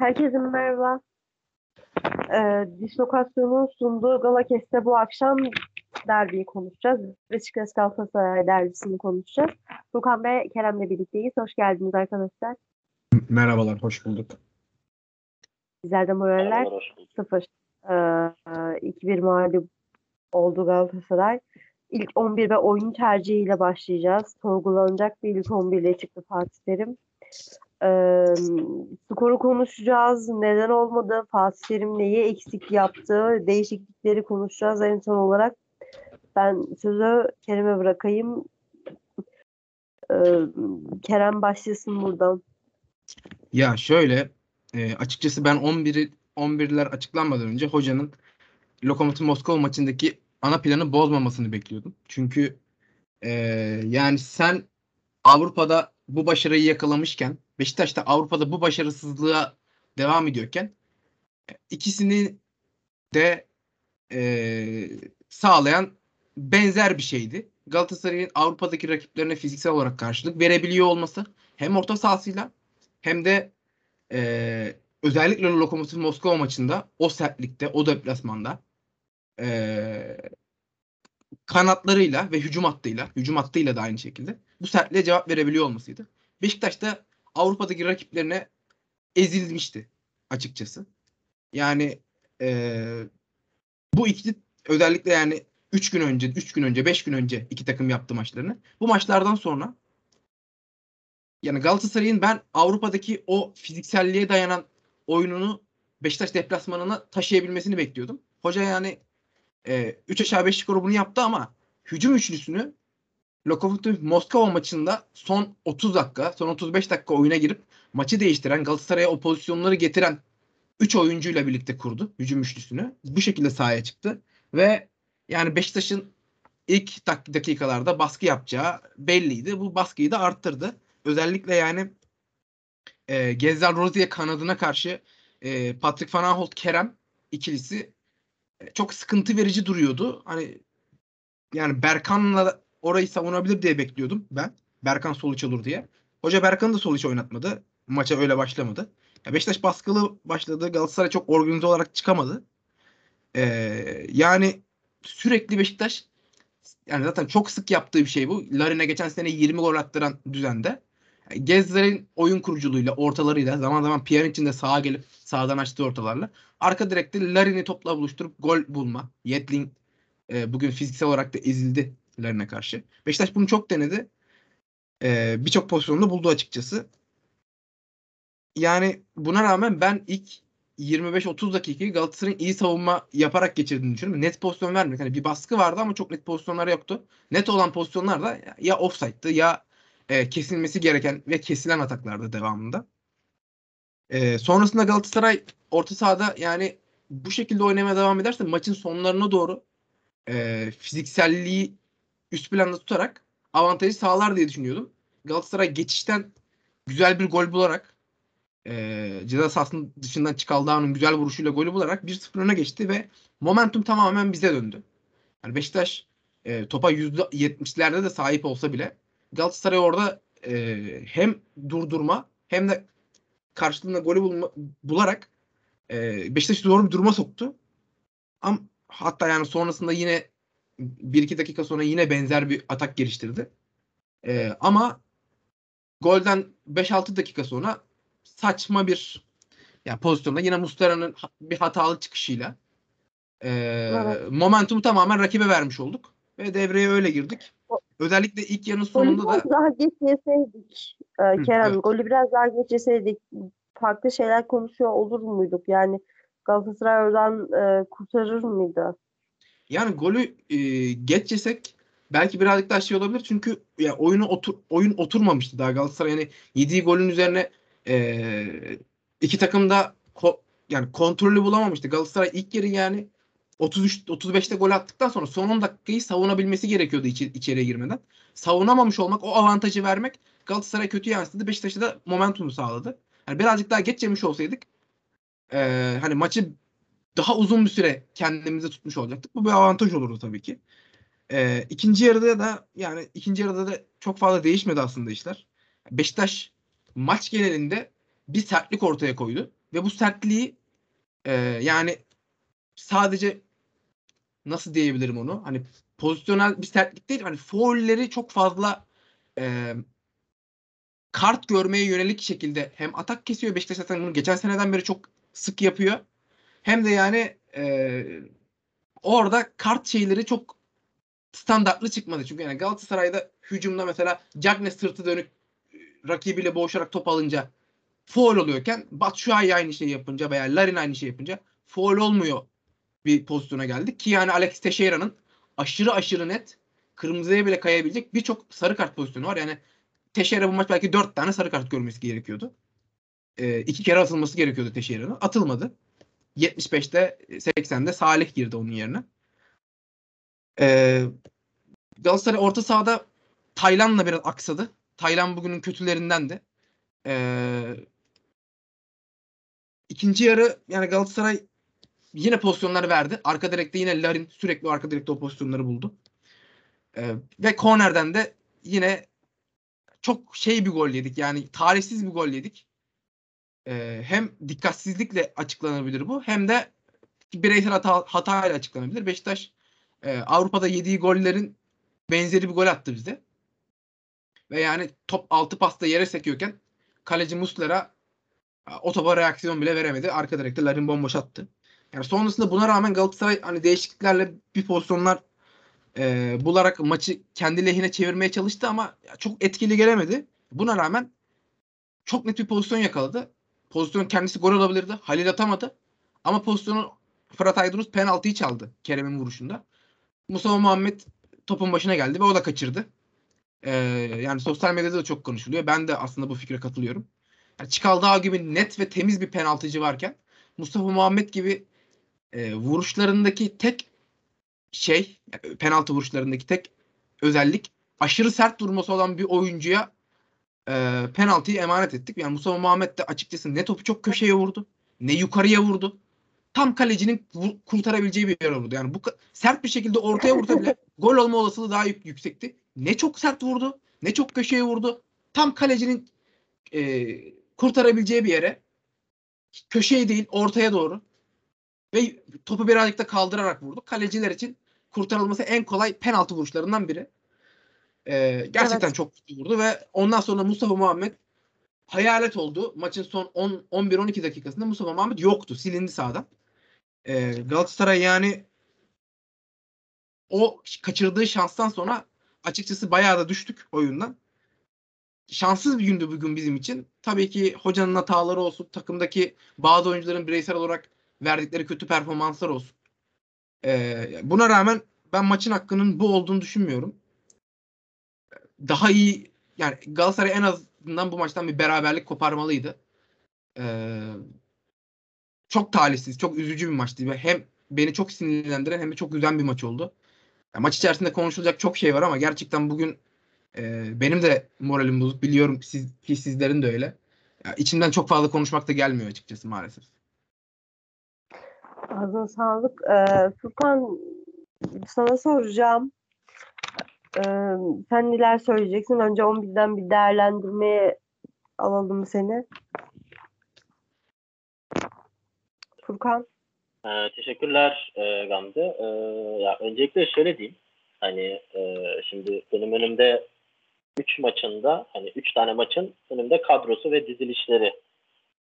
Herkese merhaba. Ee, Dislokasyon'un sunduğu Gala Kest'te bu akşam derbiyi konuşacağız. Beşiktaş Galatasaray derbisini konuşacağız. Furkan ve Kerem'le birlikteyiz. Hoş geldiniz arkadaşlar. Merhabalar, hoş bulduk. Bizlerde moraller sıfır. Ee, 2-1 mağlup oldu Galatasaray. İlk 11 ve oyun tercihiyle başlayacağız. Sorgulanacak bir ilk 11 ile çıktı Fatih Terim. Ee, skoru konuşacağız. Neden olmadı? Fatih Terim neyi eksik yaptı? Değişiklikleri konuşacağız. En son olarak ben sözü Kerem'e bırakayım. Ee, Kerem başlasın buradan. Ya şöyle, e, açıkçası ben 11'i 11'ler açıklanmadan önce hocanın Lokomotiv Moskova maçındaki ana planı bozmamasını bekliyordum. Çünkü e, yani sen Avrupa'da bu başarıyı yakalamışken, Beşiktaş da Avrupa'da bu başarısızlığa devam ediyorken e, ikisini de e, sağlayan benzer bir şeydi. Galatasaray'ın Avrupa'daki rakiplerine fiziksel olarak karşılık verebiliyor olması hem orta sahasıyla hem de e, özellikle Lokomotiv Moskova maçında o sertlikte, o deplasmanda e, kanatlarıyla ve hücum hattıyla, hücum hattıyla da aynı şekilde bu sertliğe cevap verebiliyor olmasıydı. Beşiktaş da Avrupa'daki rakiplerine ezilmişti açıkçası. Yani e, bu ikili özellikle yani 3 gün önce, 3 gün önce, 5 gün önce iki takım yaptı maçlarını. Bu maçlardan sonra yani Galatasaray'ın ben Avrupa'daki o fizikselliğe dayanan oyununu Beşiktaş deplasmanına taşıyabilmesini bekliyordum. Hoca yani 3 aşağı 5 yukarı bunu yaptı ama hücum üçlüsünü Lokomotiv Moskova maçında son 30 dakika, son 35 dakika oyuna girip maçı değiştiren, Galatasaray'a o pozisyonları getiren 3 oyuncuyla birlikte kurdu hücum üçlüsünü. Bu şekilde sahaya çıktı ve yani Beşiktaş'ın ilk dak- dakikalarda baskı yapacağı belliydi. Bu baskıyı da arttırdı. Özellikle yani e, Gezzal Rozier kanadına karşı e, Patrick Van Aanholt Kerem ikilisi e, çok sıkıntı verici duruyordu. Hani yani Berkan'la orayı savunabilir diye bekliyordum ben. Berkan sol iç olur diye. Hoca Berkan'ı da sol iç oynatmadı. Maça öyle başlamadı. Ya Beşiktaş baskılı başladı. Galatasaray çok organize olarak çıkamadı. Ee, yani sürekli Beşiktaş yani zaten çok sık yaptığı bir şey bu. Larin'e geçen sene 20 gol attıran düzende. Gezler'in oyun kuruculuğuyla, ortalarıyla zaman zaman Pjanic'in de sağa gelip sağdan açtığı ortalarla arka direkte Larin'i topla buluşturup gol bulma. Yetling e, bugün fiziksel olarak da ezildi Larin'e karşı. Beşiktaş bunu çok denedi. E, Birçok pozisyonda buldu açıkçası. Yani buna rağmen ben ilk 25-30 dakikayı Galatasaray'ın iyi savunma yaparak geçirdiğini düşünüyorum. Net pozisyon vermiyor. Yani bir baskı vardı ama çok net pozisyonlar yoktu. Net olan pozisyonlar da ya offside'dı ya e, kesilmesi gereken ve kesilen ataklarda devamında. E, sonrasında Galatasaray orta sahada yani bu şekilde oynamaya devam ederse maçın sonlarına doğru e, fizikselliği üst planda tutarak avantajı sağlar diye düşünüyordum. Galatasaray geçişten güzel bir gol bularak e, ceza sahasının dışından Çikaldağ'ın güzel vuruşuyla golü bularak 1-0 öne geçti ve momentum tamamen bize döndü. Yani Beşiktaş e, topa %70'lerde de sahip olsa bile Galatasaray orada e, hem durdurma hem de karşılığında golü bulma, bularak e, Beşiktaş'ı doğru bir duruma soktu. Ama hatta yani sonrasında yine 1-2 dakika sonra yine benzer bir atak geliştirdi. E, ama golden 5-6 dakika sonra saçma bir yani pozisyonda yine Muslera'nın bir hatalı çıkışıyla e, evet. momentumu tamamen rakibe vermiş olduk ve devreye öyle girdik. Özellikle ilk yarının sonunda golü da daha geç yeseydik e, Kerem evet. golü biraz daha geç yeseydik farklı şeyler konuşuyor olur muyduk? Yani Galatasaray oradan e, kurtarır mıydı? Yani golü e, geç yesek belki birazcık daha şey olabilir çünkü ya oyunu otur oyun oturmamıştı daha Galatasaray yani yediği golün üzerine e, iki takım da ko- yani kontrolü bulamamıştı. Galatasaray ilk yarı yani 33 35'te gol attıktan sonra son 10 dakikayı savunabilmesi gerekiyordu içi, içeriye girmeden. Savunamamış olmak, o avantajı vermek Galatasaray kötü yansıdı. Beşiktaş'a da momentumu sağladı. Yani birazcık daha geç yemiş olsaydık e, hani maçı daha uzun bir süre kendimize tutmuş olacaktık. Bu bir avantaj olurdu tabii ki. E, ikinci yarıda da yani ikinci yarıda da çok fazla değişmedi aslında işler. Beşiktaş maç genelinde bir sertlik ortaya koydu. ve bu sertliği e, yani sadece nasıl diyebilirim onu? Hani pozisyonel bir sertlik değil. Hani foul'leri çok fazla e, kart görmeye yönelik şekilde hem atak kesiyor. Beşiktaş zaten bunu geçen seneden beri çok sık yapıyor. Hem de yani e, orada kart şeyleri çok standartlı çıkmadı. Çünkü yani Galatasaray'da hücumda mesela Cagney sırtı dönük rakibiyle boğuşarak top alınca foul oluyorken Batshuayi aynı şeyi yapınca veya Larin aynı şeyi yapınca foul olmuyor bir pozisyona geldik. Ki yani Alex Teixeira'nın aşırı aşırı net kırmızıya bile kayabilecek birçok sarı kart pozisyonu var. Yani Teixeira bu maç belki 4 tane sarı kart görmesi gerekiyordu. E, iki kere atılması gerekiyordu Teixeira'nın. Atılmadı. 75'te 80'de Salih girdi onun yerine. E, Galatasaray orta sahada Taylan'la biraz aksadı. Taylan bugünün kötülerindendi. E, ikinci yarı yani Galatasaray yine pozisyonları verdi. Arka direkte yine Larin sürekli arka direkte o pozisyonları buldu. E, ve kornerden de yine çok şey bir gol yedik. Yani talihsiz bir gol yedik. Ee, hem dikkatsizlikle açıklanabilir bu hem de bireysel hata, hatayla açıklanabilir. Beşiktaş e, Avrupa'da yediği gollerin benzeri bir gol attı bize. Ve yani top altı pasta yere sekiyorken kaleci Muslera o topa reaksiyon bile veremedi. Arka direkte Larin bomboş attı. Yani sonrasında buna rağmen Galatasaray hani değişikliklerle bir pozisyonlar e, bularak maçı kendi lehine çevirmeye çalıştı ama çok etkili gelemedi. Buna rağmen çok net bir pozisyon yakaladı. Pozisyon kendisi gol olabilirdi. Halil atamadı. Ama pozisyonu Fırat Aydınus penaltıyı çaldı Kerem'in vuruşunda. Mustafa Muhammed topun başına geldi ve o da kaçırdı. Ee, yani sosyal medyada da çok konuşuluyor. Ben de aslında bu fikre katılıyorum. Yani Çıkaldağ gibi net ve temiz bir penaltıcı varken Mustafa Muhammed gibi e, vuruşlarındaki tek şey penaltı vuruşlarındaki tek özellik aşırı sert vurması olan bir oyuncuya e, penaltıyı emanet ettik. Yani Mustafa Muhammed de açıkçası ne topu çok köşeye vurdu ne yukarıya vurdu. Tam kalecinin kurtarabileceği bir yere vurdu. Yani bu sert bir şekilde ortaya vursa bile gol olma olasılığı daha yük, yüksekti. Ne çok sert vurdu ne çok köşeye vurdu. Tam kalecinin e, kurtarabileceği bir yere köşeye değil ortaya doğru ve topu birazcık da kaldırarak vurdu. Kaleciler için kurtarılması en kolay penaltı vuruşlarından biri. Ee, gerçekten evet. çok vurdu ve ondan sonra Mustafa Muhammed hayalet oldu. Maçın son 11-12 dakikasında Mustafa Muhammed yoktu. Silindi sağdan. Ee, Galatasaray yani o kaçırdığı şanstan sonra açıkçası bayağı da düştük oyundan. Şanssız bir gündü bugün bizim için. Tabii ki hocanın hataları olsun, takımdaki bazı oyuncuların bireysel olarak verdikleri kötü performanslar olsun. Ee, buna rağmen ben maçın hakkının bu olduğunu düşünmüyorum. Daha iyi yani Galatasaray en azından bu maçtan bir beraberlik koparmalıydı. Ee, çok talihsiz, çok üzücü bir maçtı. Hem beni çok sinirlendiren hem de çok güzel bir maç oldu. Yani maç içerisinde konuşulacak çok şey var ama gerçekten bugün e, benim de moralim bozuk. Biliyorum siz, ki sizlerin de öyle. Ya, içimden çok fazla konuşmak da gelmiyor açıkçası maalesef. Ağzına sağlık. Ee, Furkan sana soracağım. Ee, sen neler söyleyeceksin? Önce 11'den bir değerlendirmeye alalım seni. Furkan. Ee, teşekkürler e, Gamze. Ee, ya öncelikle şöyle diyeyim. Hani e, şimdi benim önümde 3 maçında hani 3 tane maçın önümde kadrosu ve dizilişleri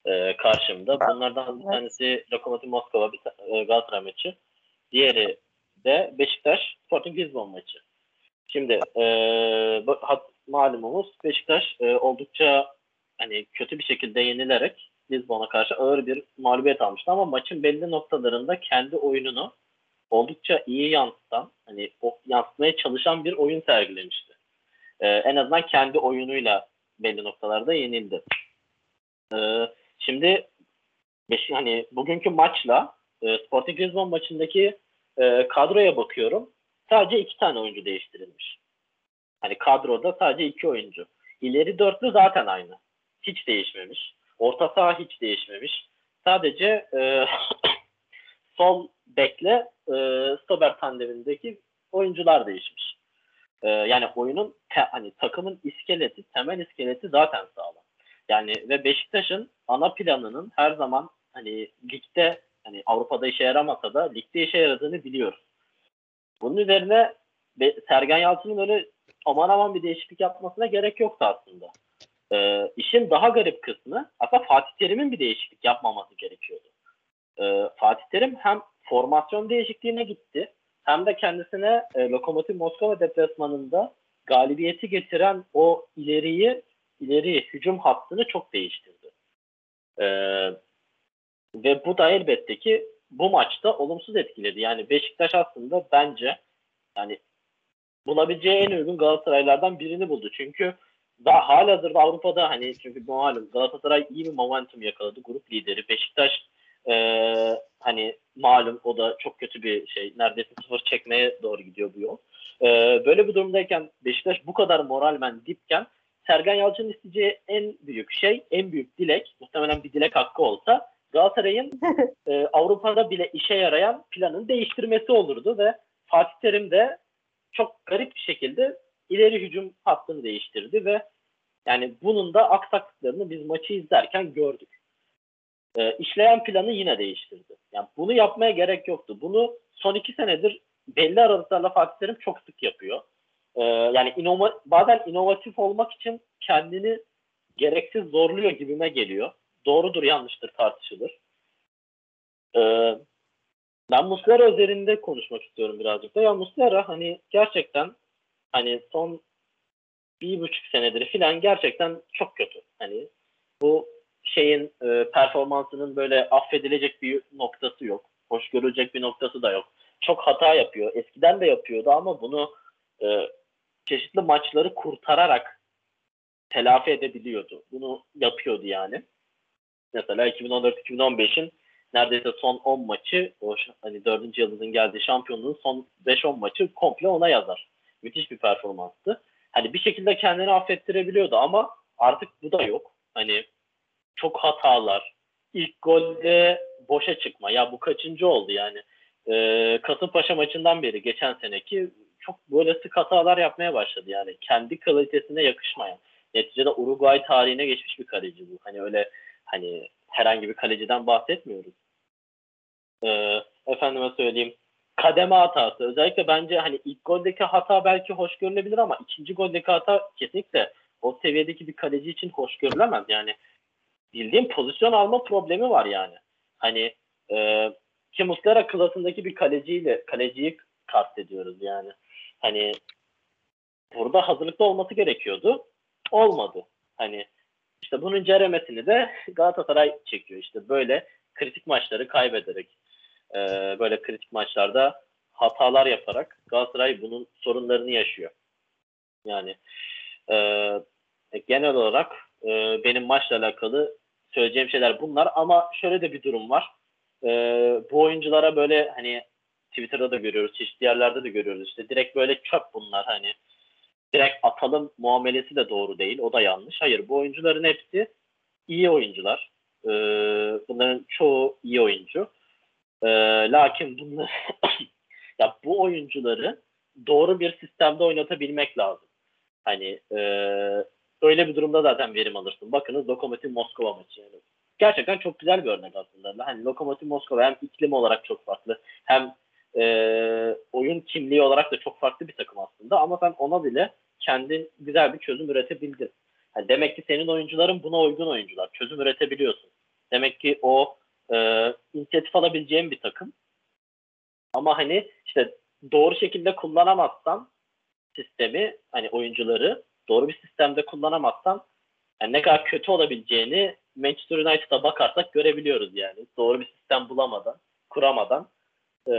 e, karşımda. Bunlardan bir tanesi Lokomotiv Moskova bir e, Galatasaray maçı. Diğeri de Beşiktaş Sporting Lisbon maçı. Şimdi e, malumumuz Beşiktaş e, oldukça hani kötü bir şekilde yenilerek Lisbon'a karşı ağır bir mağlubiyet almıştı ama maçın belli noktalarında kendi oyununu oldukça iyi yansıtan, hani o, yansıtmaya çalışan bir oyun sergilemişti. Ee, en azından kendi oyunuyla belli noktalarda yenildi. Ee, Şimdi beş, hani bugünkü maçla e, Sporting Lisbon maçındaki e, kadroya bakıyorum. Sadece iki tane oyuncu değiştirilmiş. Hani kadroda sadece iki oyuncu. İleri dörtlü zaten aynı. Hiç değişmemiş. Orta saha hiç değişmemiş. Sadece e, sol bekle e, stoper tandemindeki oyuncular değişmiş. E, yani oyunun te, hani takımın iskeleti, temel iskeleti zaten sağlam. Yani ve Beşiktaş'ın ana planının her zaman hani ligde hani Avrupa'da işe yaramasa da ligde işe yaradığını biliyoruz. Bunun üzerine Sergen Yalçın'ın öyle aman aman bir değişiklik yapmasına gerek yoktu aslında. Ee, işin daha garip kısmı aslında Fatih Terim'in bir değişiklik yapmaması gerekiyordu. Ee, Fatih Terim hem formasyon değişikliğine gitti hem de kendisine e, Lokomotiv Moskova deplasmanında galibiyeti getiren o ileriyi ileri hücum hattını çok değiştirdi. Ee, ve bu da elbette ki bu maçta olumsuz etkiledi. Yani Beşiktaş aslında bence yani bulabileceği en uygun Galatasaraylardan birini buldu. Çünkü daha halihazırda Avrupa'da hani çünkü malum Galatasaray iyi bir momentum yakaladı. Grup lideri. Beşiktaş e, hani malum o da çok kötü bir şey. Neredeyse sıfır çekmeye doğru gidiyor bu yol. E, böyle bir durumdayken Beşiktaş bu kadar moralmen dipken Sergen Yalçın'ın isteyeceği en büyük şey, en büyük dilek, muhtemelen bir dilek hakkı olsa Galatasaray'ın e, Avrupa'da bile işe yarayan planın değiştirmesi olurdu ve Fatih Terim de çok garip bir şekilde ileri hücum hattını değiştirdi ve yani bunun da aksaklıklarını biz maçı izlerken gördük. E, işleyen planı yine değiştirdi. Yani bunu yapmaya gerek yoktu. Bunu son iki senedir belli aralıklarla Fatih Terim çok sık yapıyor. E, yani inova, bazen inovatif olmak için kendini gereksiz zorluyor gibime geliyor. Doğrudur yanlıştır tartışılır. Ee, ben Muslera üzerinde konuşmak istiyorum birazcık da. Ya Muslera hani gerçekten hani son bir buçuk senedir filan gerçekten çok kötü. Hani bu şeyin e, performansının böyle affedilecek bir noktası yok. Hoş görülecek bir noktası da yok. Çok hata yapıyor. Eskiden de yapıyordu ama bunu e, çeşitli maçları kurtararak telafi edebiliyordu. Bunu yapıyordu yani. Mesela 2014-2015'in neredeyse son 10 maçı o hani 4. yıldızın geldiği şampiyonluğun son 5-10 maçı komple ona yazar. Müthiş bir performanstı. Hani bir şekilde kendini affettirebiliyordu ama artık bu da yok. Hani çok hatalar. İlk golde boşa çıkma. Ya bu kaçıncı oldu yani? Ee, Kasımpaşa maçından beri geçen seneki çok böyle sık hatalar yapmaya başladı yani. Kendi kalitesine yakışmayan. Neticede Uruguay tarihine geçmiş bir kaleci bu. Hani öyle hani herhangi bir kaleciden bahsetmiyoruz. Ee, efendime söyleyeyim kademe hatası. Özellikle bence hani ilk goldeki hata belki hoş görülebilir ama ikinci goldeki hata kesinlikle o seviyedeki bir kaleci için hoş görülemez. Yani bildiğim pozisyon alma problemi var yani. Hani e, ki klasındaki bir kaleciyle kaleciyi kastediyoruz yani. Hani burada hazırlıklı olması gerekiyordu. Olmadı. Hani işte bunun ceremesini de Galatasaray çekiyor. İşte böyle kritik maçları kaybederek e, böyle kritik maçlarda hatalar yaparak Galatasaray bunun sorunlarını yaşıyor. Yani e, genel olarak e, benim maçla alakalı söyleyeceğim şeyler bunlar ama şöyle de bir durum var. E, bu oyunculara böyle hani Twitter'da da görüyoruz, çeşitli yerlerde de görüyoruz. İşte direkt böyle çöp bunlar hani direkt atalım muamelesi de doğru değil. O da yanlış. Hayır bu oyuncuların hepsi iyi oyuncular. Ee, bunların çoğu iyi oyuncu. Ee, lakin bunlar ya bu oyuncuları doğru bir sistemde oynatabilmek lazım. Hani e, öyle bir durumda zaten verim alırsın. Bakınız Lokomotiv Moskova maçı yani. Gerçekten çok güzel bir örnek aslında. Hani Lokomotiv Moskova hem iklim olarak çok farklı hem e, oyun kimliği olarak da çok farklı bir takım aslında. Ama sen ona bile kendin güzel bir çözüm üretebildin. Yani demek ki senin oyuncuların buna uygun oyuncular. Çözüm üretebiliyorsun. Demek ki o e, inisiyatif alabileceğin bir takım. Ama hani işte doğru şekilde kullanamazsan sistemi hani oyuncuları doğru bir sistemde kullanamazsan yani ne kadar kötü olabileceğini Manchester United'a bakarsak görebiliyoruz yani. Doğru bir sistem bulamadan, kuramadan e,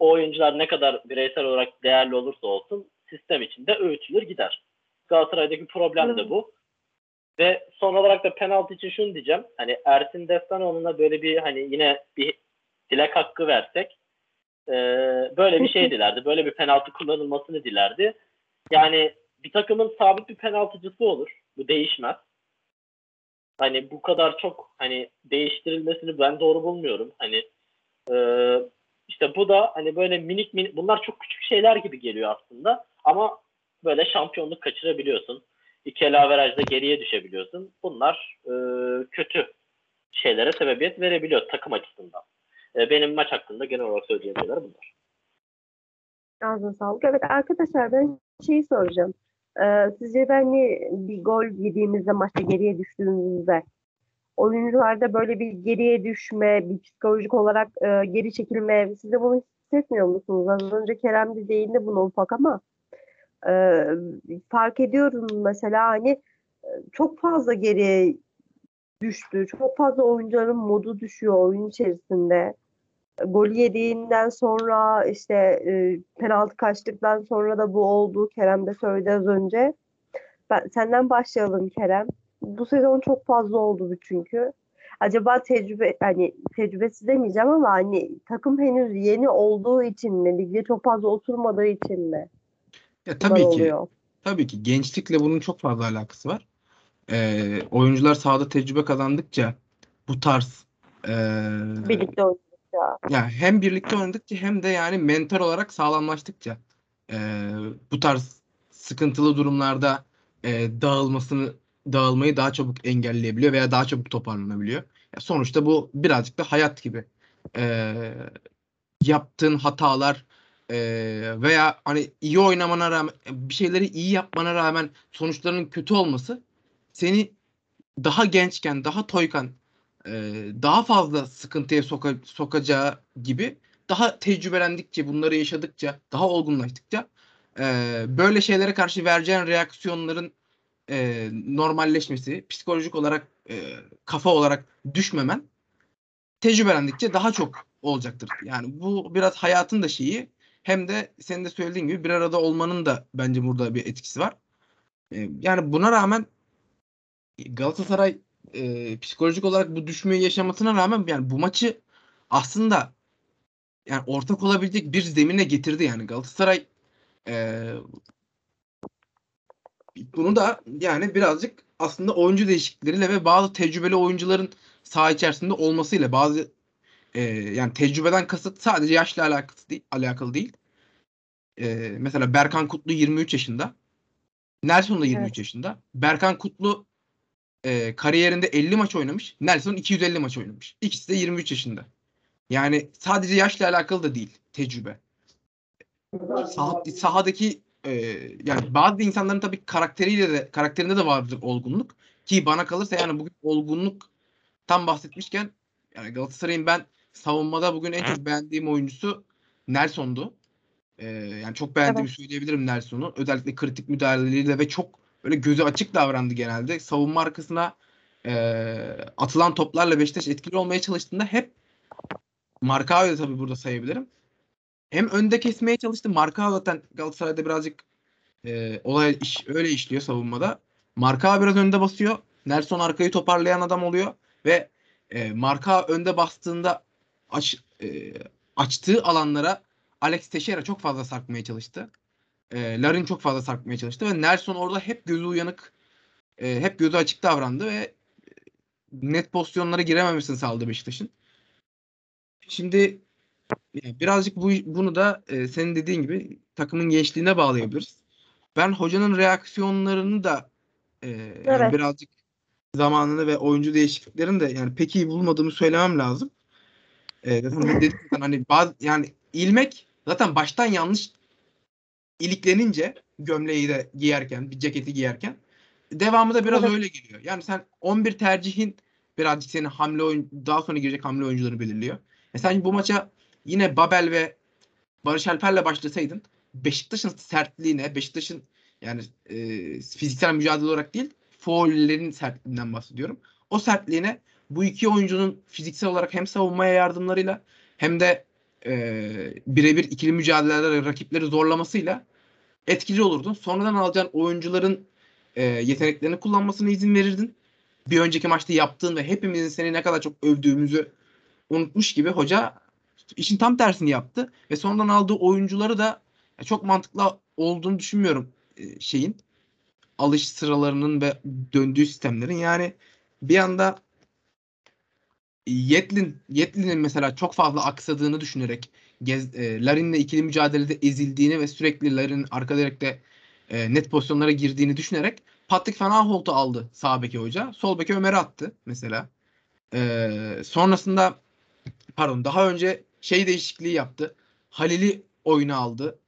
o oyuncular ne kadar bireysel olarak değerli olursa olsun sistem içinde öğütülür gider. Galatasaray'daki problem de bu. Ve son olarak da penaltı için şunu diyeceğim. Hani Ersin Destanoğlu'na böyle bir hani yine bir dilek hakkı versek e, böyle bir şey dilerdi. Böyle bir penaltı kullanılmasını dilerdi. Yani bir takımın sabit bir penaltıcısı olur. Bu değişmez. Hani bu kadar çok hani değiştirilmesini ben doğru bulmuyorum. Hani e, işte bu da hani böyle minik minik bunlar çok küçük şeyler gibi geliyor aslında. Ama böyle şampiyonluk kaçırabiliyorsun. İki elaverajda geriye düşebiliyorsun. Bunlar e, kötü. şeylere sebebiyet verebiliyor takım açısından. E, benim maç hakkında genel olarak söyleyeceğim şeyler bunlar. Ağzına sağlık. Evet arkadaşlar ben şeyi soracağım. Ee, sizce ben bir gol yediğimizde maçta geriye düştüğümüzde oyuncularda böyle bir geriye düşme, bir psikolojik olarak e, geri çekilme siz de bunu hissetmiyor musunuz? Az önce Kerem de değindi buna ufak ama e, fark ediyorum mesela hani e, çok fazla geriye düştü. Çok fazla oyuncuların modu düşüyor oyun içerisinde. Golü yediğinden sonra işte e, penaltı kaçtıktan sonra da bu oldu. Kerem de söyledi az önce. Ben, senden başlayalım Kerem. Bu sezon çok fazla oldu bu çünkü. Acaba tecrübe hani tecrübesiz demeyeceğim ama hani takım henüz yeni olduğu için mi? Ligde çok fazla oturmadığı için mi? Ya bunlar tabii ki oluyor? tabii ki gençlikle bunun çok fazla alakası var. Ee, oyuncular sahada tecrübe kazandıkça bu tarz ee, Birlikte oynadıkça. yani hem birlikte oynadıkça hem de yani mental olarak sağlamlaştıkça ee, bu tarz sıkıntılı durumlarda ee, dağılmasını dağılmayı daha çabuk engelleyebiliyor veya daha çabuk toparlanabiliyor. Ya sonuçta bu birazcık da hayat gibi. Ee, yaptığın hatalar ee, veya hani iyi oynamana rağmen bir şeyleri iyi yapmana rağmen sonuçlarının kötü olması seni daha gençken, daha toykan, e, daha fazla sıkıntıya soka, sokacağı gibi daha tecrübelendikçe, bunları yaşadıkça, daha olgunlaştıkça e, böyle şeylere karşı vereceğin reaksiyonların e, normalleşmesi, psikolojik olarak, e, kafa olarak düşmemen tecrübelendikçe daha çok olacaktır. Yani bu biraz hayatın da şeyi hem de senin de söylediğin gibi bir arada olmanın da bence burada bir etkisi var. E, yani buna rağmen Galatasaray e, psikolojik olarak bu düşmeyi yaşamasına rağmen yani bu maçı aslında yani ortak olabilecek bir zemine getirdi yani Galatasaray e, bunu da yani birazcık aslında oyuncu değişiklikleriyle ve bazı tecrübeli oyuncuların saha içerisinde olmasıyla bazı e, yani tecrübeden kasıt sadece yaşla alakası değil, alakalı değil. E, mesela Berkan Kutlu 23 yaşında. Nelson da 23 Evet. yaşında. Berkan Kutlu e, kariyerinde 50 maç oynamış. Nelson 250 maç oynamış. İkisi de 23 yaşında. Yani sadece yaşla alakalı da değil tecrübe. Saha, sahadaki e, yani bazı insanların tabii karakteriyle de karakterinde de vardır olgunluk. Ki bana kalırsa yani bugün olgunluk tam bahsetmişken yani Galatasaray'ın ben savunmada bugün en çok beğendiğim oyuncusu Nelson'du. E, yani çok beğendiğimi söyleyebilirim Nelson'u. Özellikle kritik müdahaleleriyle ve çok böyle gözü açık davrandı genelde. Savunma arkasına e, atılan toplarla Beşiktaş etkili olmaya çalıştığında hep Markao'yu da tabii burada sayabilirim. Hem önde kesmeye çalıştı. Markao zaten Galatasaray'da birazcık e, olay iş, öyle işliyor savunmada. Markao biraz önde basıyor. Nelson arkayı toparlayan adam oluyor ve e, Markao önde bastığında aç, e, açtığı alanlara Alex Teixeira çok fazla sarkmaya çalıştı. E, Larin çok fazla sarkmaya çalıştı ve Nelson orada hep gözü uyanık, e, hep gözü açık davrandı ve net pozisyonlara girememesini sağladı Beşiktaş'ın. Şimdi birazcık bu bunu da e, senin dediğin gibi takımın gençliğine bağlayabiliriz. Ben hocanın reaksiyonlarını da e, yani Evet. birazcık zamanını ve oyuncu değişikliklerini de yani pek iyi bulmadığımı söylemem lazım. E, zaten dedim hani bazı yani ilmek zaten baştan yanlış iliklenince gömleği de giyerken, bir ceketi giyerken devamı da biraz Evet. öyle geliyor. Yani sen 11 tercihin birazcık senin hamle oyun daha sonra girecek hamle oyuncuları belirliyor. E sen bu maça yine Babel ve Barış Alper'le başlasaydın Beşiktaş'ın sertliğine, Beşiktaş'ın yani e, fiziksel mücadele olarak değil, faullerin sertliğinden bahsediyorum. O sertliğine bu iki oyuncunun fiziksel olarak hem savunmaya yardımlarıyla hem de e, birebir ikili mücadelelerde rakipleri zorlamasıyla etkili olurdun. Sonradan alacağın oyuncuların e, yeteneklerini kullanmasına izin verirdin. Bir önceki maçta yaptığın ve hepimizin seni ne kadar çok övdüğümüzü unutmuş gibi hoca işin tam tersini yaptı ve sonradan aldığı oyuncuları da çok mantıklı olduğunu düşünmüyorum e, şeyin alış sıralarının ve döndüğü sistemlerin yani bir anda Yetlin Yetlin'in mesela çok fazla aksadığını düşünerek Gez, e, Larin'le ikili mücadelede ezildiğini ve sürekli Larin'in arka direkte e, net pozisyonlara girdiğini düşünerek Patrick Van Aanholt'u aldı sağ beke hoca. Sol beke Ömer'i attı mesela. Ee, sonrasında pardon daha önce şey değişikliği yaptı. Halil'i oyuna aldı.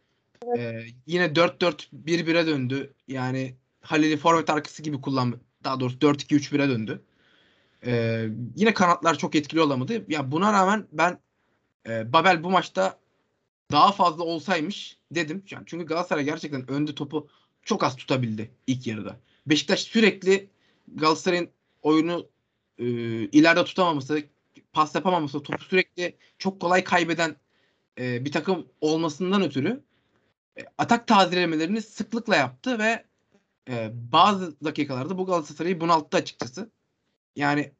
Ee, yine 4-4-1-1'e döndü. Yani Halil'i forvet arkası gibi kullan daha doğrusu 4-2-3-1'e döndü. Ee, yine kanatlar çok etkili olamadı. Ya buna rağmen ben e, Babel bu maçta daha fazla olsaymış dedim. Yani çünkü Galatasaray gerçekten önde topu çok az tutabildi ilk yarıda. Beşiktaş sürekli Galatasaray'ın oyunu e, ileride tutamaması, pas yapamaması, topu sürekli çok kolay kaybeden e, bir takım olmasından ötürü e, atak tazelemelerini sıklıkla yaptı ve e, bazı dakikalarda bu Galatasaray'ı bunalttı açıkçası. Yani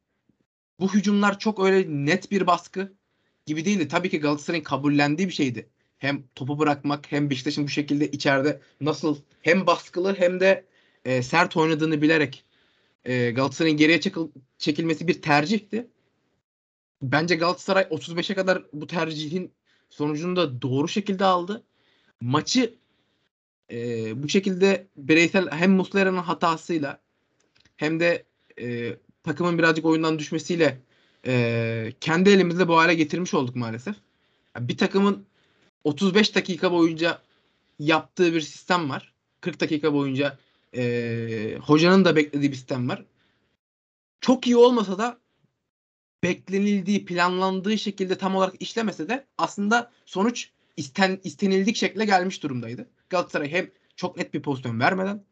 bu hücumlar çok öyle net bir baskı gibi değildi. Tabii ki Galatasaray'ın kabullendiği bir şeydi. Hem topu bırakmak hem Beşiktaş'ın bu şekilde içeride nasıl hem baskılı hem de e, sert oynadığını bilerek e, Galatasaray'ın geriye çekil- çekilmesi bir tercihti. Bence Galatasaray 35'e kadar bu tercihin sonucunu da doğru şekilde aldı. Maçı e, bu şekilde bireysel hem Muslera'nın hatasıyla hem de e, takımın birazcık oyundan düşmesiyle e, kendi elimizde bu hale getirmiş olduk maalesef. Bir takımın 35 dakika boyunca yaptığı bir sistem var. 40 dakika boyunca e, hocanın da beklediği bir sistem var. Çok iyi olmasa da beklenildiği, planlandığı şekilde tam olarak işlemese de aslında sonuç isten, istenildik şekle gelmiş durumdaydı. Galatasaray hem çok net bir pozisyon vermeden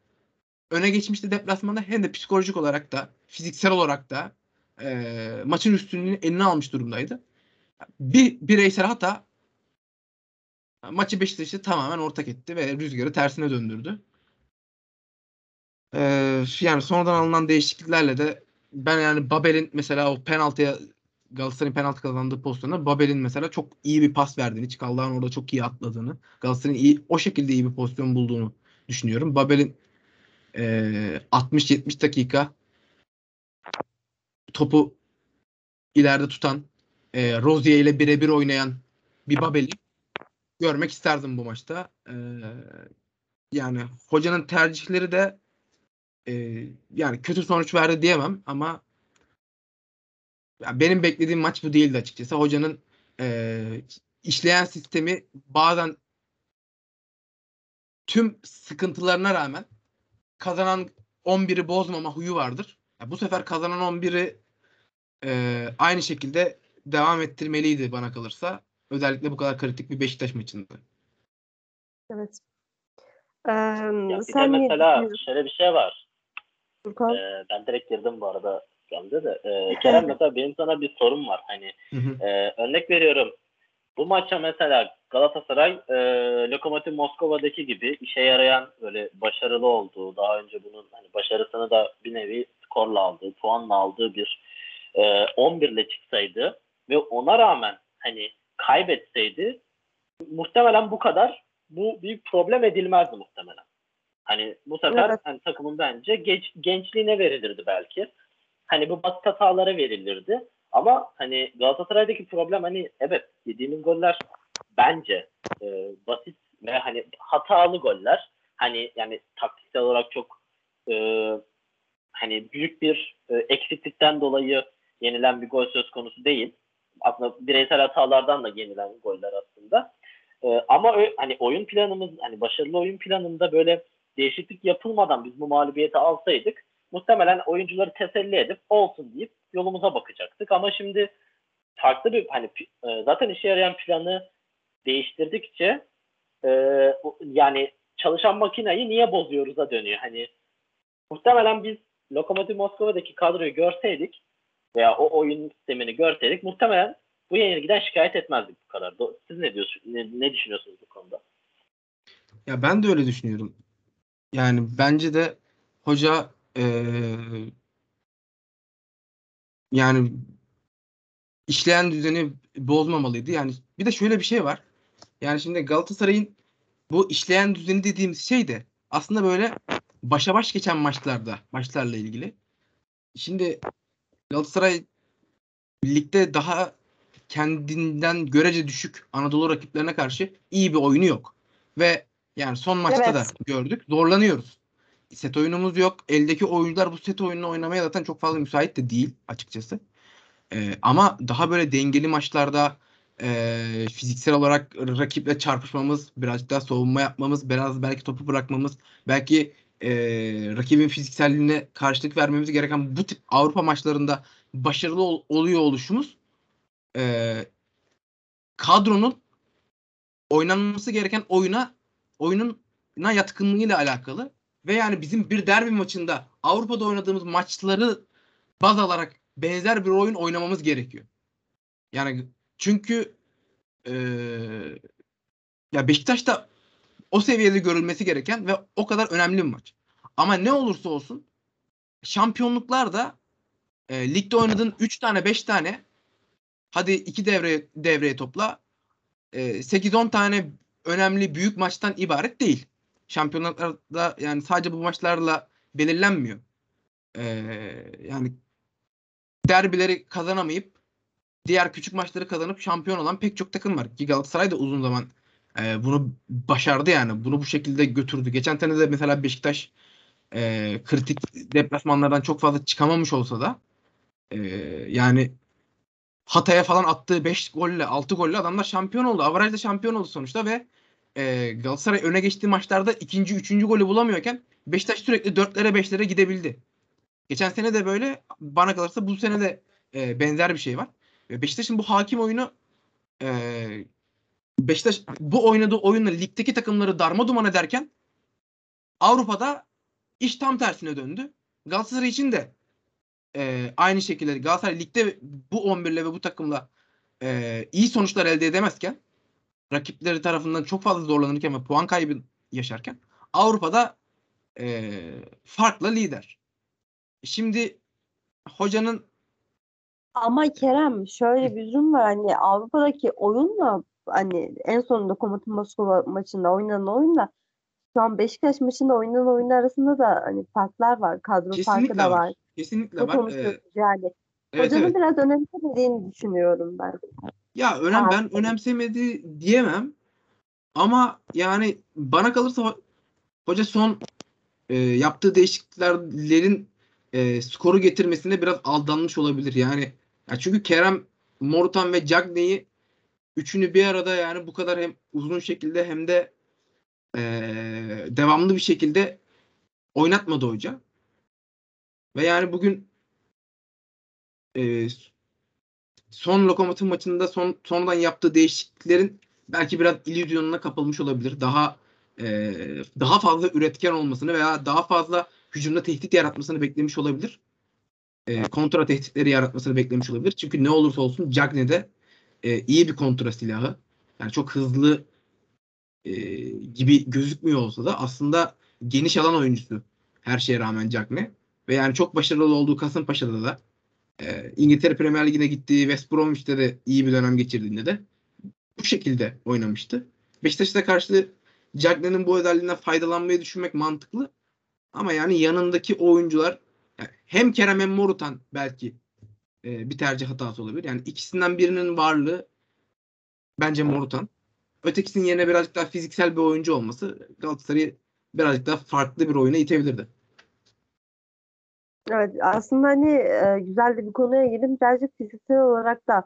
öne geçmişti deplasmanda hem de psikolojik olarak da fiziksel olarak da e, maçın üstünlüğünü eline almış durumdaydı. Bir bireysel hata maçı Beşiktaş'ı tamamen ortak etti ve rüzgarı tersine döndürdü. Ee, yani sonradan alınan değişikliklerle de ben yani Babel'in mesela o penaltıya Galatasaray'ın penaltı kazandığı pozisyonda Babel'in mesela çok iyi bir pas verdiğini, Çikallı'nın orada çok iyi atladığını, Galatasaray'ın iyi o şekilde iyi bir pozisyon bulduğunu düşünüyorum. Babel'in e, 60-70 dakika topu ileride tutan, e, Rozier ile birebir oynayan bir Babel'i görmek isterdim bu maçta. E, yani hocanın tercihleri de e, yani kötü sonuç verdi diyemem ama benim beklediğim maç bu değildi açıkçası. Hocanın e, işleyen sistemi bazen tüm sıkıntılarına rağmen kazanan 11'i bozmama huyu vardır. Ya bu sefer kazanan 11'i e, aynı şekilde devam ettirmeliydi bana kalırsa. Özellikle bu kadar kritik bir Beşiktaş maçında. Evet. Ee, Ya bir de sen ne mesela şöyle bir şey var. Furkan? Ee, ben direkt girdim bu arada Gamze de. Ee, Kerem mesela benim sana bir sorum var. Hani Hı hı. Ee, örnek veriyorum. Bu maça mesela Galatasaray e, Lokomotiv Moskova'daki gibi işe yarayan böyle başarılı olduğu, daha önce bunun hani başarısını da bir nevi skorla aldığı, puanla aldığı bir e, 11 ile çıksaydı ve ona rağmen hani kaybetseydi muhtemelen bu kadar bu bir problem edilmezdi muhtemelen. Hani bu sefer Evet. hani takımın bence genç, gençliğine verilirdi belki. Hani bu basit hatalara verilirdi. Ama hani Galatasaray'daki problem hani evet yediğimiz goller bence e, basit ve hani hatalı goller. Hani yani taktiksel olarak çok e, hani büyük bir e, eksiklikten dolayı yenilen bir gol söz konusu değil. Aslında bireysel hatalardan da yenilen goller aslında. E, ama ö- hani oyun planımız hani başarılı oyun planında böyle değişiklik yapılmadan biz bu mağlubiyeti alsaydık muhtemelen oyuncuları teselli edip olsun deyip yolumuza bakacaktık. Ama şimdi farklı bir hani e, zaten işe yarayan planı değiştirdikçe e, yani çalışan makineyi niye bozuyoruz'a dönüyor. Hani muhtemelen biz Lokomotiv Moskova'daki kadroyu görseydik veya o oyun sistemini görseydik muhtemelen bu yenilgiden şikayet etmezdik bu kadar. Siz ne diyorsunuz? Ne, ne düşünüyorsunuz bu konuda? Ya ben de öyle düşünüyorum. Yani bence de hoca eee, yani işleyen düzeni bozmamalıydı. Yani bir de şöyle bir şey var. Yani şimdi Galatasaray'ın bu işleyen düzeni dediğimiz şey de aslında böyle başa baş geçen maçlarda maçlarla ilgili. Şimdi Galatasaray ligde daha kendinden görece düşük Anadolu rakiplerine karşı iyi bir oyunu yok. Ve yani son maçta Evet. da gördük. Zorlanıyoruz. Set oyunumuz yok. Eldeki oyuncular bu set oyununu oynamaya zaten çok fazla müsait de değil açıkçası. E, ama daha böyle dengeli maçlarda e, fiziksel olarak rakiple çarpışmamız, birazcık daha savunma yapmamız, biraz belki topu bırakmamız, belki e, rakibin fizikselliğine karşılık vermemiz gereken bu tip Avrupa maçlarında başarılı ol, oluyor oluşumuz e, kadronun oynanması gereken oyuna oyununa yatkınlığıyla alakalı ve yani bizim bir derbi maçında Avrupa'da oynadığımız maçları baz alarak benzer bir oyun oynamamız gerekiyor. Yani çünkü e, ya Beşiktaş'ta o seviyede görülmesi gereken ve o kadar önemli bir maç. Ama ne olursa olsun şampiyonluklar da e, ligde oynadığın 3 tane 5 tane hadi 2 devre devreye topla e, 8-10 tane önemli büyük maçtan ibaret değil. Şampiyonluklarda yani sadece bu maçlarla belirlenmiyor. E, yani derbileri kazanamayıp diğer küçük maçları kazanıp şampiyon olan pek çok takım var. Ki Galatasaray da uzun zaman e, bunu başardı yani. Bunu bu şekilde götürdü. Geçen sene de mesela Beşiktaş e, kritik deplasmanlardan çok fazla çıkamamış olsa da e, yani Hatay'a falan attığı 5 golle 6 golle adamlar şampiyon oldu. Avarajda şampiyon oldu sonuçta ve e, Galatasaray öne geçtiği maçlarda ikinci, üçüncü golü bulamıyorken Beşiktaş sürekli dörtlere beşlere gidebildi. Geçen sene de böyle bana kalırsa bu sene de e, benzer bir şey var. Beşiktaş'ın bu hakim oyunu e, Beşiktaş bu oynadığı oyunla ligdeki takımları darma duman ederken Avrupa'da iş tam tersine döndü. Galatasaray için de e, aynı şekilde Galatasaray ligde bu 11 ile ve bu takımla e, iyi sonuçlar elde edemezken rakipleri tarafından çok fazla zorlanırken ve puan kaybı yaşarken Avrupa'da e, farklı lider. Şimdi hocanın Ama Kerem şöyle bir durum var hani Avrupa'daki oyunla hani en sonunda Komutan Moskova maçında oynanan oyunla şu an Beşiktaş maçında oynanan oyun arasında da hani farklar var. Kadro farkı kesinlikle da var. var. Kesinlikle var. Ee, yani. evet, Hocanın evet. biraz önemsemediğini düşünüyorum ben. Ya önem ben önemsemedi diyemem. Ama yani bana kalırsa ho- hoca son e, yaptığı değişikliklerin e, skoru getirmesine biraz aldanmış olabilir. Yani ya çünkü Kerem, Morutan ve Cagney'i üçünü bir arada yani bu kadar hem uzun şekilde hem de e, devamlı bir şekilde oynatmadı hoca. Ve yani bugün e, son lokomotiv maçında son sonradan yaptığı değişikliklerin belki biraz illüzyonuna kapılmış olabilir. Daha e, daha fazla üretken olmasını veya daha fazla hücumda tehdit yaratmasını beklemiş olabilir. E, kontra tehditleri yaratmasını beklemiş olabilir. Çünkü ne olursa olsun Cagney de e, iyi bir kontra silahı. Yani çok hızlı e, gibi gözükmüyor olsa da aslında geniş alan oyuncusu her şeye rağmen Cagney. Ve yani çok başarılı olduğu Kasımpaşa'da da e, İngiltere Premier Ligi'ne gittiği West Bromwich'te de iyi bir dönem geçirdiğinde de bu şekilde oynamıştı. Beşiktaş'a karşı Cagney'in bu özelliğinden faydalanmayı düşünmek mantıklı. Ama yani yanındaki oyuncular yani hem Kerem hem Morutan belki e, bir tercih hatası olabilir. Yani ikisinden birinin varlığı bence Morutan. Ötekisinin yerine birazcık daha fiziksel bir oyuncu olması Galatasaray'ı birazcık daha farklı bir oyuna itebilirdi. Evet aslında hani e, güzel de bir konuya girdim. Birazcık fiziksel olarak da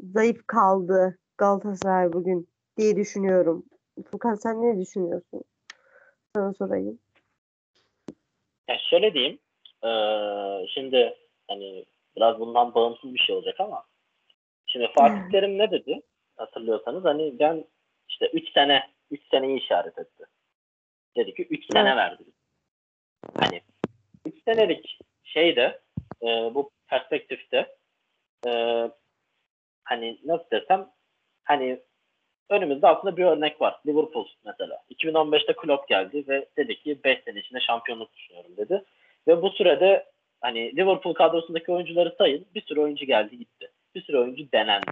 zayıf kaldı Galatasaray bugün diye düşünüyorum. Furkan sen ne düşünüyorsun? Sana sorayım. Ya şöyle diyeyim. Ee, şimdi hani biraz bundan bağımsız bir şey olacak ama şimdi Fatih Terim ne dedi? Hatırlıyorsanız hani ben işte 3 sene 3 seneyi işaret etti. Dedi ki 3 sene Evet. verdi. Hani 3 senelik şeyde e, bu perspektifte e, hani nasıl desem hani önümüzde aslında bir örnek var. Liverpool mesela. 2015'te Klopp geldi ve dedi ki 5 sene içinde şampiyonluk düşünüyorum dedi. Ve bu sürede hani Liverpool kadrosundaki oyuncuları sayın. Bir sürü oyuncu geldi gitti. Bir sürü oyuncu denendi.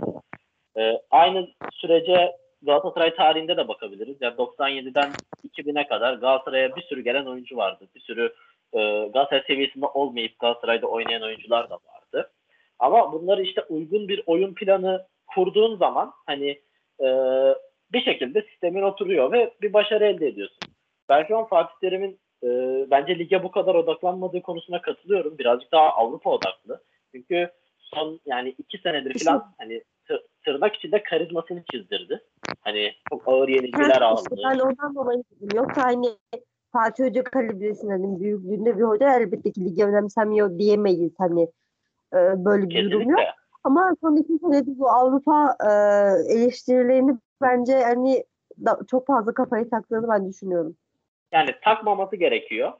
Ee, aynı sürece Galatasaray tarihinde de bakabiliriz. Yani 97'den 2000'e kadar Galatasaray'a bir sürü gelen oyuncu vardı. Bir sürü e, Galatasaray seviyesinde olmayıp Galatasaray'da oynayan oyuncular da vardı. Ama bunları işte uygun bir oyun planı kurduğun zaman hani e, bir şekilde sistemin oturuyor ve bir başarı elde ediyorsun. Ben şu an Fatih Terim'in e, bence lige bu kadar odaklanmadığı konusuna katılıyorum. Birazcık daha Avrupa odaklı. Çünkü son yani iki senedir falan hani tı- tırnak içinde karizmasını çizdirdi. Hani çok ağır yenilgiler aldı. ben ondan dolayı. Yoksa hani Fatih Hoca kalibresinin hani büyüklüğünde bir hoca elbette ki ligi önemsemiyor diyemeyiz hani e, böyle bir durum yok. Ama son iki senedir bu Avrupa e, eleştirilerini bence hani da, çok fazla kafaya taktığını ben düşünüyorum. Yani takmaması gerekiyor.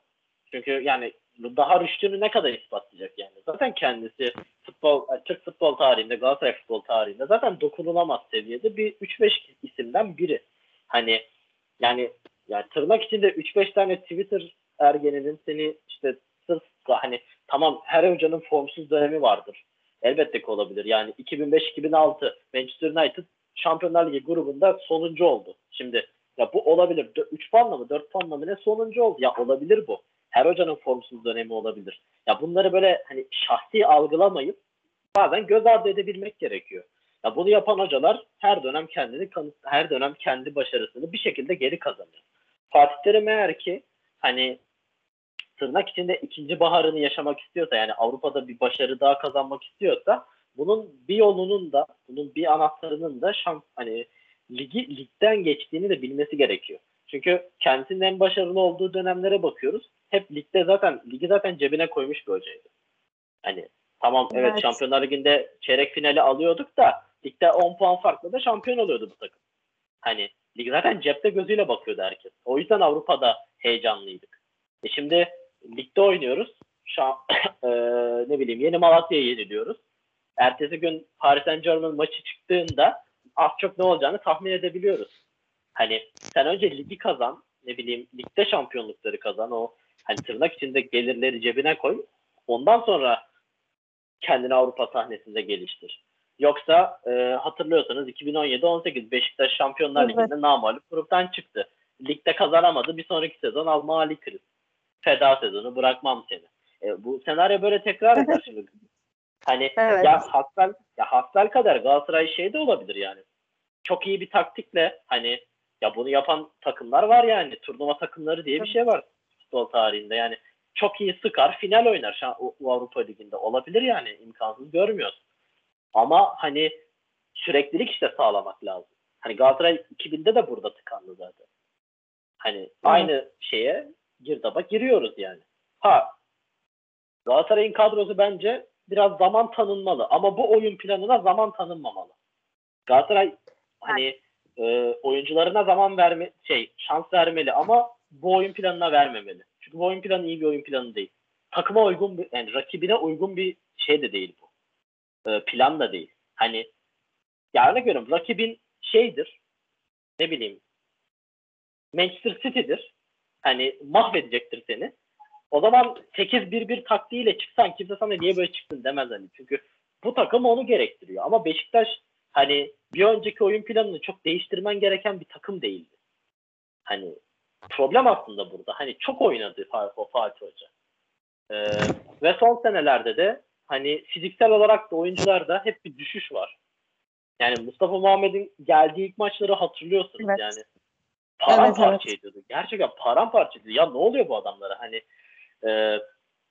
Çünkü yani daha rüştünü ne kadar ispatlayacak yani. Zaten kendisi futbol, Türk futbol tarihinde, Galatasaray futbol tarihinde zaten dokunulamaz seviyede bir 3-5 isimden biri. Hani yani yani tırnak içinde 3-5 tane Twitter ergeninin seni işte sırf hani tamam her hocanın formsuz dönemi vardır. Elbette ki olabilir. Yani 2005-2006 Manchester United Şampiyonlar Ligi grubunda sonuncu oldu. Şimdi ya bu olabilir. 3 puanla mı 4 puanla mı ne sonuncu oldu? Ya olabilir bu. Her hocanın formsuz dönemi olabilir. Ya bunları böyle hani şahsi algılamayıp bazen göz ardı edebilmek gerekiyor. Ya bunu yapan hocalar her dönem kendini her dönem kendi başarısını bir şekilde geri kazanıyor. Fatih Terim eğer ki hani tırnak içinde ikinci baharını yaşamak istiyorsa yani Avrupa'da bir başarı daha kazanmak istiyorsa bunun bir yolunun da bunun bir anahtarının da şans hani ligi ligden geçtiğini de bilmesi gerekiyor. Çünkü kendisinin en başarılı olduğu dönemlere bakıyoruz. Hep ligde zaten ligi zaten cebine koymuş bir hocaydı. Hani tamam evet, Evet. Şampiyonlar Ligi'nde çeyrek finali alıyorduk da ligde 10 puan farklı da şampiyon oluyordu bu takım. Hani lig zaten cepte gözüyle bakıyordu herkes. O yüzden Avrupa'da heyecanlıydık. E şimdi ligde oynuyoruz. Şu an e, ne bileyim yeni Malatya'yı yeniliyoruz. Ertesi gün Paris Saint Germain maçı çıktığında az çok ne olacağını tahmin edebiliyoruz. Hani sen önce ligi kazan, ne bileyim ligde şampiyonlukları kazan, o hani tırnak içinde gelirleri cebine koy. Ondan sonra kendini Avrupa sahnesinde geliştir. Yoksa e, hatırlıyorsanız 2017-18 Beşiktaş Şampiyonlar Evet. Ligi'nde namağlup gruptan çıktı. Ligde kazanamadı. Bir sonraki sezon al mali kriz. Feda sezonu bırakmam seni. E, bu senaryo böyle tekrar eder şimdi. Hani Evet. ya hasbel ya hasbel kadar Galatasaray şey de olabilir yani. Çok iyi bir taktikle hani ya bunu yapan takımlar var yani. Turnuva takımları diye bir şey var futbol tarihinde. Yani çok iyi sıkar final oynar şu an o Avrupa Ligi'nde. Olabilir yani imkansız görmüyoruz. Ama hani süreklilik işte sağlamak lazım. Hani Galatasaray 2000'de de burada tıkandı zaten. Hani aynı şeye girdaba giriyoruz yani. Ha Galatasaray'ın kadrosu bence biraz zaman tanınmalı ama bu oyun planına zaman tanınmamalı. Galatasaray hani e, oyuncularına zaman verme şey şans vermeli ama bu oyun planına vermemeli. Çünkü bu oyun planı iyi bir oyun planı değil. Takıma uygun bir yani rakibine uygun bir şey de değil bu. E, plan da değil. Hani ya örnek rakibin şeydir ne bileyim Manchester City'dir. Hani mahvedecektir seni. O zaman 8-1-1 taktiğiyle çıksan kimse sana niye böyle çıktın demez hani. Çünkü bu takım onu gerektiriyor. Ama Beşiktaş hani bir önceki oyun planını çok değiştirmen gereken bir takım değildi. Hani problem aslında burada. Hani çok oynadı Fatih Hoca. Ee, ve son senelerde de hani fiziksel olarak da oyuncularda hep bir düşüş var. Yani Mustafa Muhammed'in geldiği ilk maçları hatırlıyorsunuz Evet. yani. Paramparça Evet, ediyordu. Gerçekten paramparça ediyordu. Ya ne oluyor bu adamlara? Hani e,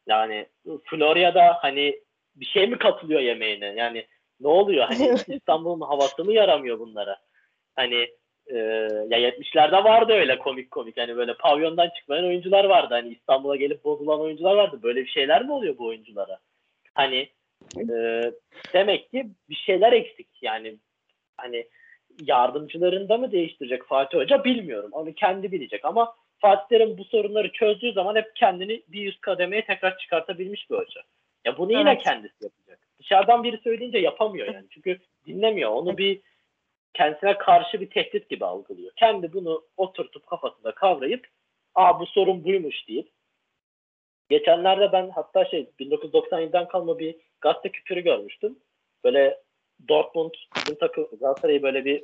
yani Florya'da hani bir şey mi katılıyor yemeğine? Yani ne oluyor? Hani İstanbul'un havası mı yaramıyor bunlara? Hani e, ya 70'lerde vardı öyle komik komik. Hani böyle pavyondan çıkmayan oyuncular vardı. Hani İstanbul'a gelip bozulan oyuncular vardı. Böyle bir şeyler mi oluyor bu oyunculara? Hani e, demek ki bir şeyler eksik. Yani hani yardımcılarında mı değiştirecek Fatih Hoca bilmiyorum. Onu kendi bilecek ama Fatih Terim bu sorunları çözdüğü zaman hep kendini bir üst kademeye tekrar çıkartabilmiş bir hoca. Ya bunu yine Evet. kendisi yapacak. Dışarıdan biri söyleyince yapamıyor yani. Çünkü dinlemiyor. Onu bir kendisine karşı bir tehdit gibi algılıyor. Kendi bunu oturtup kafasında kavrayıp aa bu sorun buymuş deyip geçenlerde ben hatta şey 1997'den kalma bir gazete küpürü görmüştüm. Böyle Dortmund bizim takım Galatasaray'ı böyle bir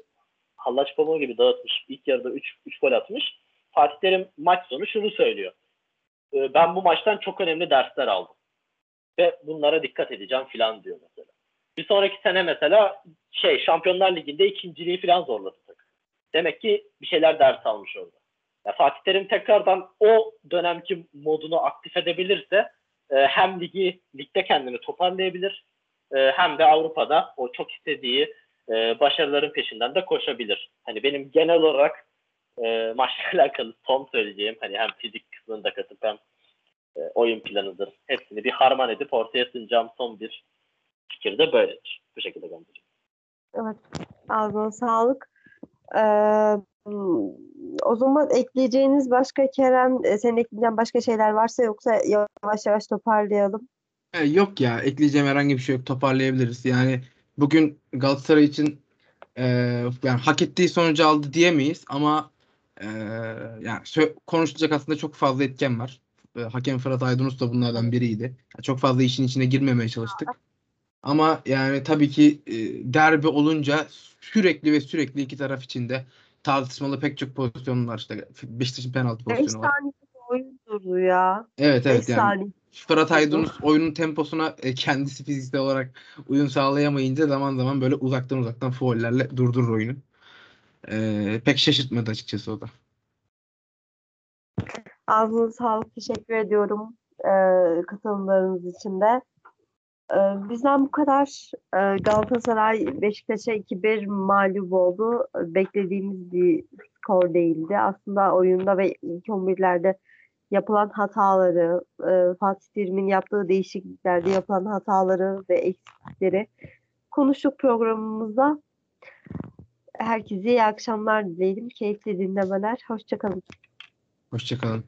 hallaç pamuğu gibi dağıtmış. İlk yarıda 3 3 gol atmış. Fatih Terim maç sonu şunu söylüyor. Ee, Ben bu maçtan çok önemli dersler aldım. Ve bunlara dikkat edeceğim filan diyor mesela. Bir sonraki sene mesela şey Şampiyonlar Ligi'nde ikinciliği filan zorladı takım. Demek ki bir şeyler ders almış orada. Ya Fatih Terim tekrardan o dönemki modunu aktif edebilirse e, hem ligi ligde kendini toparlayabilir e, hem de Avrupa'da o çok istediği e, başarıların peşinden de koşabilir. Hani benim genel olarak e, maçla alakalı son söyleyeceğim hani hem fizik kısmını da katıp hem e, oyun planıdır. Hepsini bir harman edip ortaya sunacağım son bir fikir de böyledir. Bu şekilde göndereceğim. Evet. Ağzına sağlık. Ee, o zaman ekleyeceğiniz başka Kerem, e, senin ekleyeceğin başka şeyler varsa yoksa yavaş yavaş toparlayalım. E, yok ya ekleyeceğim herhangi bir şey yok toparlayabiliriz. Yani bugün Galatasaray için e, yani hak ettiği sonucu aldı diyemeyiz ama e, yani konuşulacak aslında çok fazla etken var. E, hakem Fırat Aydınus da bunlardan biriydi. Çok fazla işin içine girmemeye çalıştık. Ama yani tabii ki e, derbi olunca sürekli ve sürekli iki taraf içinde tartışmalı pek çok pozisyon var. İşte Beşiktaş'ın penaltı 5 pozisyonu var. saniye oyun durdu ya. Evet 5 evet yani. saniye. Fırat Aydınus oyunun temposuna e, kendisi fiziksel olarak uyum sağlayamayınca zaman zaman böyle uzaktan uzaktan faullerle durdurur oyunu. E, pek şaşırtmadı açıkçası o da. Ağzına sağlık. Teşekkür ediyorum e, katılımlarınız için de. E, bizden bu kadar. E, Galatasaray Beşiktaş'a 2-1 mağlup oldu. Beklediğimiz bir skor değildi. Aslında oyunda ve ilk 11'lerde yapılan hataları, e, Fatih Terim'in yaptığı değişikliklerde yapılan hataları ve eksiklikleri konuştuk programımızda. Herkese iyi akşamlar dileyelim. Keyifli dinlemeler. Hoşçakalın. Hoşçakalın.